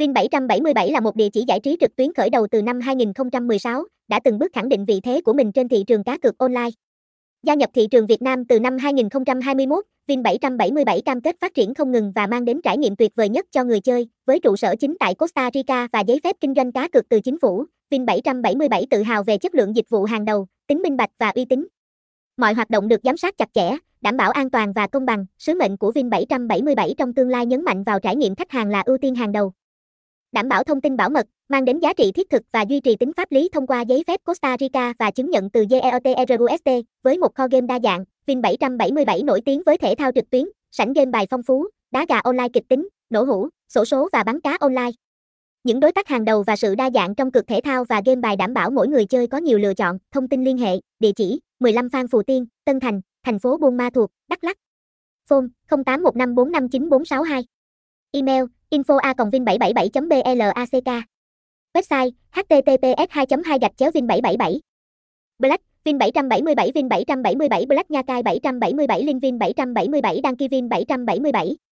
Vin 777 là một địa chỉ giải trí trực tuyến khởi đầu từ năm 2016, đã từng bước khẳng định vị thế của mình trên thị trường cá cược online. Gia nhập thị trường Việt Nam từ năm 2021, Vin 777 cam kết phát triển không ngừng và mang đến trải nghiệm tuyệt vời nhất cho người chơi, với trụ sở chính tại Costa Rica và giấy phép kinh doanh cá cược từ chính phủ. Vin 777 tự hào về chất lượng dịch vụ hàng đầu, tính minh bạch và uy tín. Mọi hoạt động được giám sát chặt chẽ, đảm bảo an toàn và công bằng. Sứ mệnh của Vin 777 trong tương lai nhấn mạnh vào trải nghiệm khách hàng là ưu tiên hàng đầu đảm bảo thông tin bảo mật, mang đến giá trị thiết thực và duy trì tính pháp lý thông qua giấy phép Costa Rica và chứng nhận từ GEOTRUST. Với một kho game đa dạng, Vin 777 nổi tiếng với thể thao trực tuyến, sảnh game bài phong phú, đá gà online kịch tính, nổ hũ, sổ số và bắn cá online. Những đối tác hàng đầu và sự đa dạng trong cực thể thao và game bài đảm bảo mỗi người chơi có nhiều lựa chọn. Thông tin liên hệ, địa chỉ 15 Phan Phù Tiên, Tân Thành, thành phố Buôn Ma Thuột, Đắk Lắk. Phone 0815459462. Email info a vin 777 black website https 2 2 vin 777 Black, vin 777 vin 777 black nha cai 777 linh vin 777 đăng ký vin 777